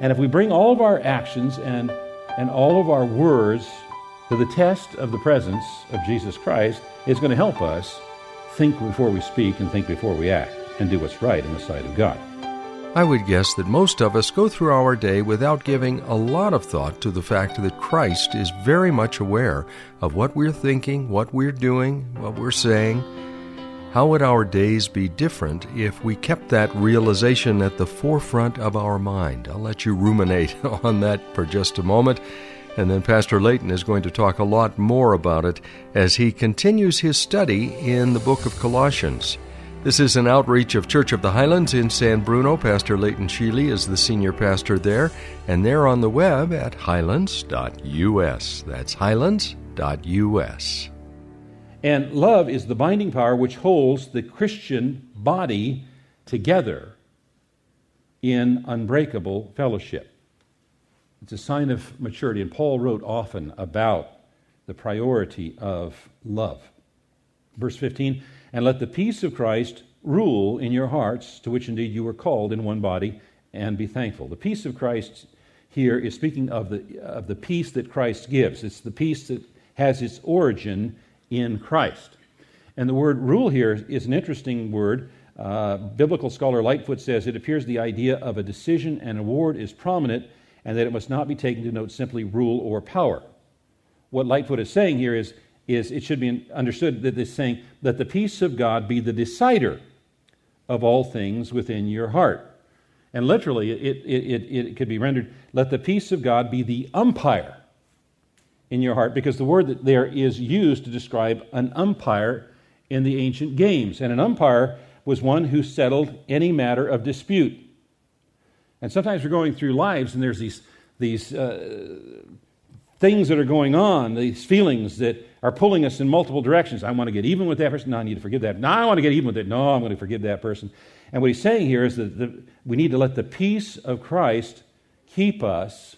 And if we bring all of our actions and, and all of our words to the test of the presence of Jesus Christ, it's going to help us think before we speak and think before we act and do what's right in the sight of God. I would guess that most of us go through our day without giving a lot of thought to the fact that Christ is very much aware of what we're thinking, what we're doing, what we're saying. How would our days be different if we kept that realization at the forefront of our mind? I'll let you ruminate on that for just a moment, and then Pastor Layton is going to talk a lot more about it as he continues his study in the book of Colossians. This is an outreach of Church of the Highlands in San Bruno. Pastor Layton Sheely is the senior pastor there, and they're on the web at highlands.us. That's highlands.us. And love is the binding power which holds the Christian body together in unbreakable fellowship. It's a sign of maturity, and Paul wrote often about the priority of love. Verse 15 and let the peace of Christ rule in your hearts, to which indeed you were called in one body, and be thankful. The peace of Christ here is speaking of the, of the peace that Christ gives. It's the peace that has its origin in Christ. And the word rule here is an interesting word. Uh, biblical scholar Lightfoot says it appears the idea of a decision and award is prominent and that it must not be taken to note simply rule or power. What Lightfoot is saying here is is it should be understood that it's saying that the peace of God be the decider of all things within your heart. And literally, it, it, it, it could be rendered, let the peace of God be the umpire in your heart, because the word that there is used to describe an umpire in the ancient games. And an umpire was one who settled any matter of dispute. And sometimes we're going through lives and there's these, these uh, things that are going on, these feelings that are pulling us in multiple directions. I want to get even with that person. No, I need to forgive that. No, I want to get even with it. No, I'm going to forgive that person. And what he's saying here is that the, we need to let the peace of Christ keep us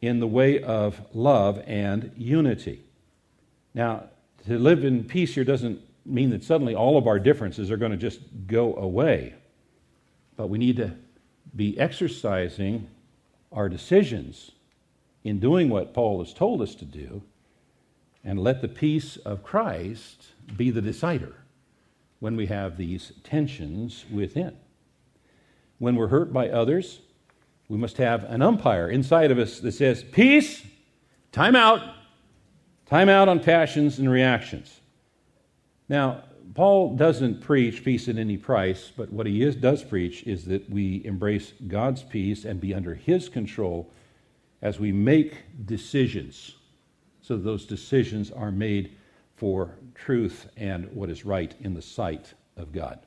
in the way of love and unity. Now, to live in peace here doesn't mean that suddenly all of our differences are going to just go away. But we need to be exercising our decisions in doing what Paul has told us to do, and let the peace of Christ be the decider when we have these tensions within. When we're hurt by others, we must have an umpire inside of us that says, Peace, time out, time out on passions and reactions. Now, Paul doesn't preach peace at any price, but what he is, does preach is that we embrace God's peace and be under his control as we make decisions, so those decisions are made for truth and what is right in the sight of God.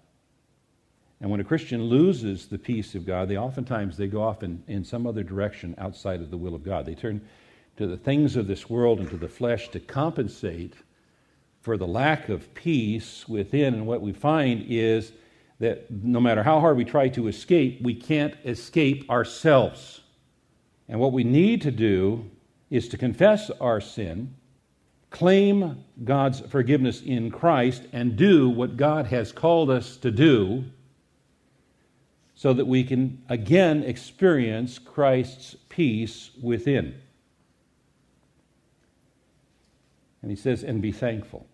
And when a Christian loses the peace of God, they oftentimes they go off in, in some other direction outside of the will of God. They turn to the things of this world and to the flesh to compensate for the lack of peace within. And what we find is that no matter how hard we try to escape, we can't escape ourselves. And what we need to do is to confess our sin, claim God's forgiveness in Christ, and do what God has called us to do so that we can again experience Christ's peace within. And he says, and be thankful.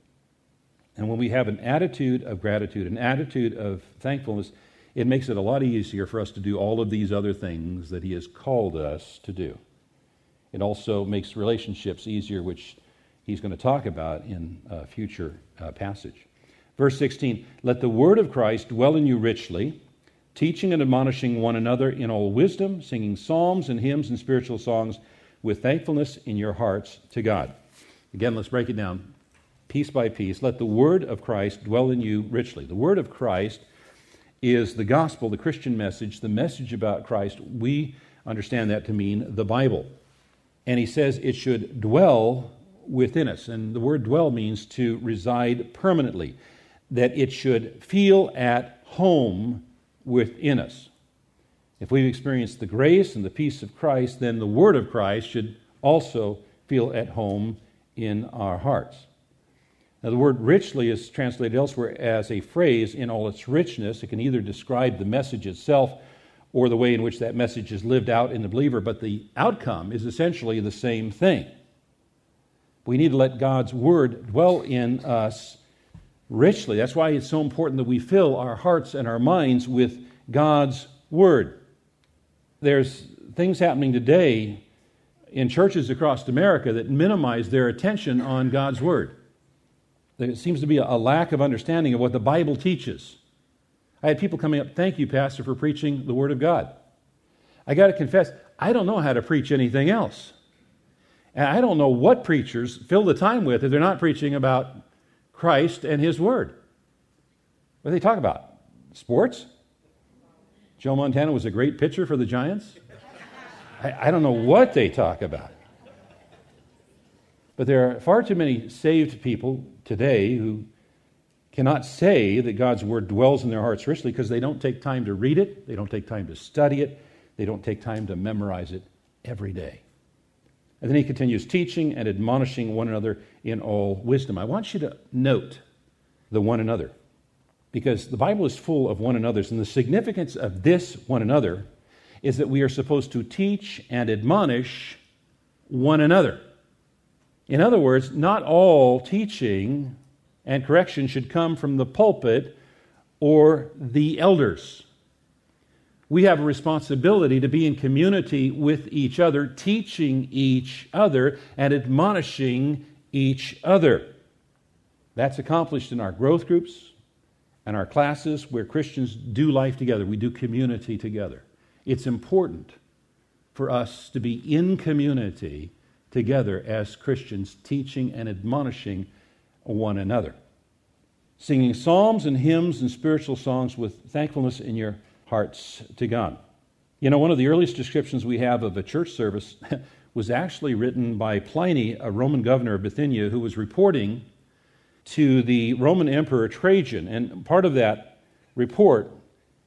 And when we have an attitude of gratitude, an attitude of thankfulness, it makes it a lot easier for us to do all of these other things that He has called us to do. It also makes relationships easier, which He's going to talk about in a future uh, passage. Verse 16 Let the word of Christ dwell in you richly, teaching and admonishing one another in all wisdom, singing psalms and hymns and spiritual songs with thankfulness in your hearts to God. Again, let's break it down piece by piece. Let the word of Christ dwell in you richly. The word of Christ is the gospel, the Christian message, the message about Christ. We understand that to mean the Bible. And he says it should dwell within us. And the word dwell means to reside permanently, that it should feel at home within us. If we've experienced the grace and the peace of Christ, then the word of Christ should also feel at home in our hearts. Now, the word richly is translated elsewhere as a phrase in all its richness. It can either describe the message itself or the way in which that message is lived out in the believer, but the outcome is essentially the same thing. We need to let God's word dwell in us richly. That's why it's so important that we fill our hearts and our minds with God's word. There's things happening today in churches across America that minimize their attention on God's word. There seems to be a lack of understanding of what the Bible teaches. I had people coming up, thank you, Pastor, for preaching the Word of God. I got to confess, I don't know how to preach anything else. And I don't know what preachers fill the time with if they're not preaching about Christ and His Word. What do they talk about? Sports? Joe Montana was a great pitcher for the Giants? I, I don't know what they talk about. But there are far too many saved people today who cannot say that God's Word dwells in their hearts richly because they don't take time to read it, they don't take time to study it, they don't take time to memorize it every day. And then he continues teaching and admonishing one another in all wisdom. I want you to note the one another because the Bible is full of one another's, and the significance of this one another is that we are supposed to teach and admonish one another. In other words, not all teaching and correction should come from the pulpit or the elders. We have a responsibility to be in community with each other, teaching each other and admonishing each other. That's accomplished in our growth groups and our classes where Christians do life together. We do community together. It's important for us to be in community together as Christians, teaching and admonishing one another. Singing psalms and hymns and spiritual songs with thankfulness in your hearts to God. You know, one of the earliest descriptions we have of a church service was actually written by Pliny, a Roman governor of Bithynia, who was reporting to the Roman Emperor Trajan. And part of that report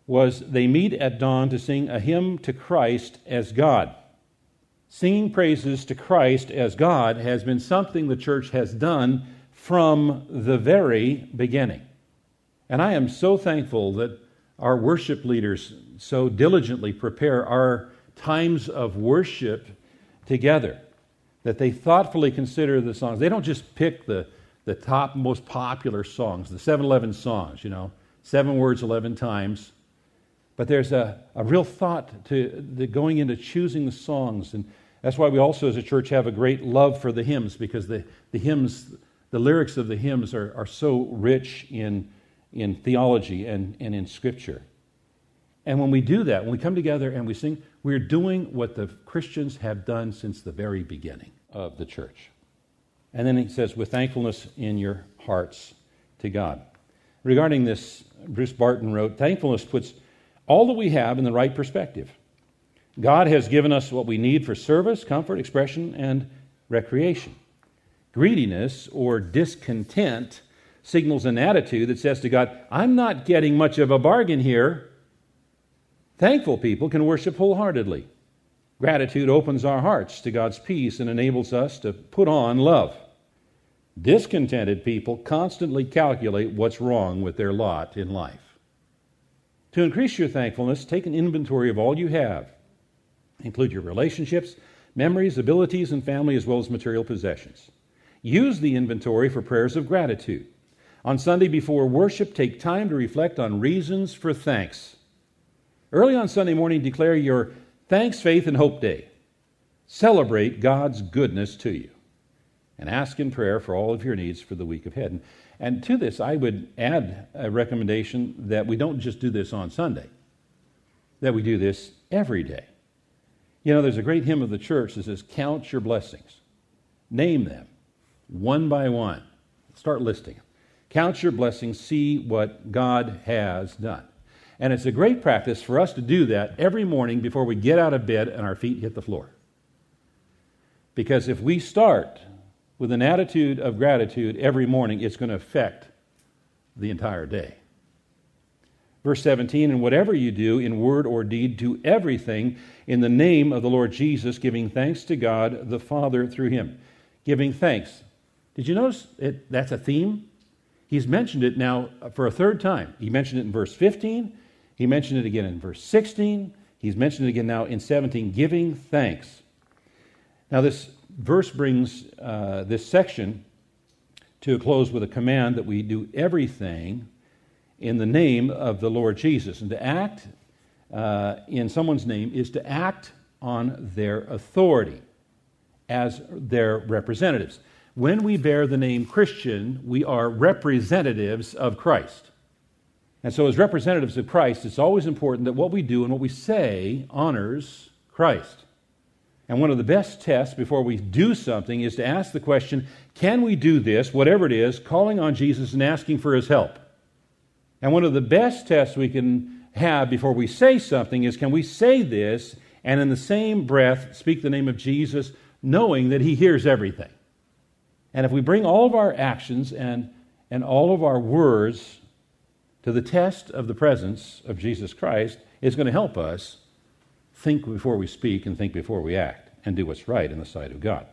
was they meet at dawn to sing a hymn to Christ as God. Singing praises to Christ as God has been something the church has done from the very beginning. And I am so thankful that our worship leaders so diligently prepare our times of worship together, that they thoughtfully consider the songs. They don't just pick the, the top most popular songs, the 711 songs, you know, seven words 11 times. But there's a, a real thought to the going into choosing the songs. And that's why we also, as a church, have a great love for the hymns, because the, the hymns, the lyrics of the hymns are, are so rich in in theology and, and in Scripture. And when we do that, when we come together and we sing, we're doing what the Christians have done since the very beginning of the church. And then he says, with thankfulness in your hearts to God. Regarding this, Bruce Barton wrote, thankfulness puts all that we have in the right perspective. God has given us what we need for service, comfort, expression, and recreation. Greediness or discontent signals an attitude that says to God, I'm not getting much of a bargain here. Thankful people can worship wholeheartedly. Gratitude opens our hearts to God's peace and enables us to put on love. Discontented people constantly calculate what's wrong with their lot in life. To increase your thankfulness, take an inventory of all you have. Include your relationships, memories, abilities, and family, as well as material possessions. Use the inventory for prayers of gratitude. On Sunday before worship, take time to reflect on reasons for thanks. Early on Sunday morning, declare your Thanks, Faith, and Hope Day. Celebrate God's goodness to you and ask in prayer for all of your needs for the week ahead. And, to this, I would add a recommendation that we don't just do this on Sunday, that we do this every day. You know, there's a great hymn of the church that says, Count your blessings, name them one by one, start listing them. Count your blessings, see what God has done. And it's a great practice for us to do that every morning before we get out of bed and our feet hit the floor. Because if we start with an attitude of gratitude every morning, it's going to affect the entire day. Verse 17, and whatever you do in word or deed, do everything in the name of the Lord Jesus, giving thanks to God the Father through him. Giving thanks. Did you notice it, that's a theme? He's mentioned it now for a third time. He mentioned it in verse 15, he mentioned it again in verse 16, he's mentioned it again now in 17, giving thanks. Now, this verse brings uh, this section to a close with a command that we do everything in the name of the Lord Jesus. And to act uh, in someone's name is to act on their authority as their representatives. When we bear the name Christian, we are representatives of Christ. And so, as representatives of Christ, it's always important that what we do and what we say honors Christ. And one of the best tests before we do something is to ask the question can we do this, whatever it is, calling on Jesus and asking for his help? And one of the best tests we can have before we say something is can we say this and in the same breath speak the name of Jesus, knowing that He hears everything? And if we bring all of our actions and, and all of our words to the test of the presence of Jesus Christ, it's going to help us think before we speak and think before we act and do what's right in the sight of God.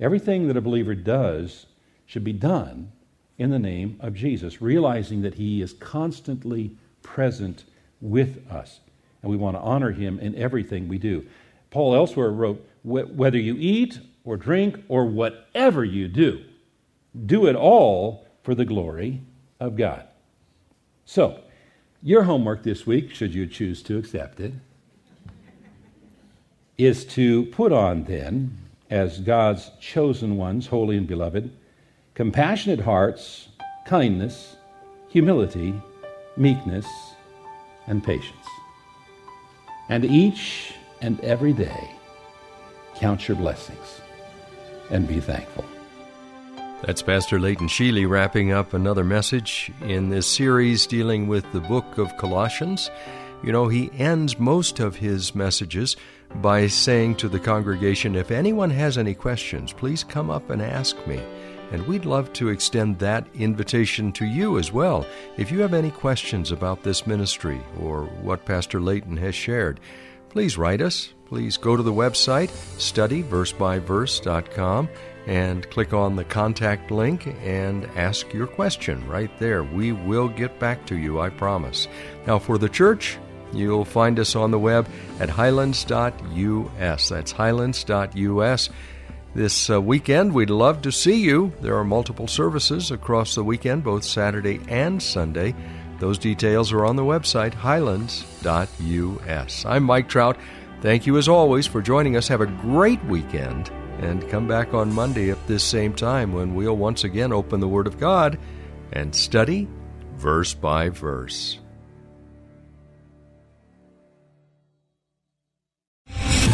Everything that a believer does should be done in the name of Jesus, realizing that He is constantly present with us. And we want to honor Him in everything we do. Paul elsewhere wrote, Whether you eat or drink or whatever you do, do it all for the glory of God. So, your homework this week, should you choose to accept it, is to put on then, as God's chosen ones, holy and beloved, compassionate hearts, kindness, humility, meekness, and patience. And each and every day, count your blessings and be thankful. That's Pastor Layton Sheely wrapping up another message in this series dealing with the book of Colossians. You know, he ends most of his messages by saying to the congregation, If anyone has any questions, please come up and ask me. And we'd love to extend that invitation to you as well. If you have any questions about this ministry or what Pastor Layton has shared, please write us. Please go to the website, studyversebyverse.com, and click on the contact link and ask your question right there. We will get back to you, I promise. Now, for the church, you'll find us on the web at highlands.us. That's highlands.us. This uh, weekend, we'd love to see you. There are multiple services across the weekend, both Saturday and Sunday. Those details are on the website, highlands.us. I'm Mike Trout. Thank you, as always, for joining us. Have a great weekend, and come back on Monday at this same time when we'll once again open the Word of God and study verse by verse.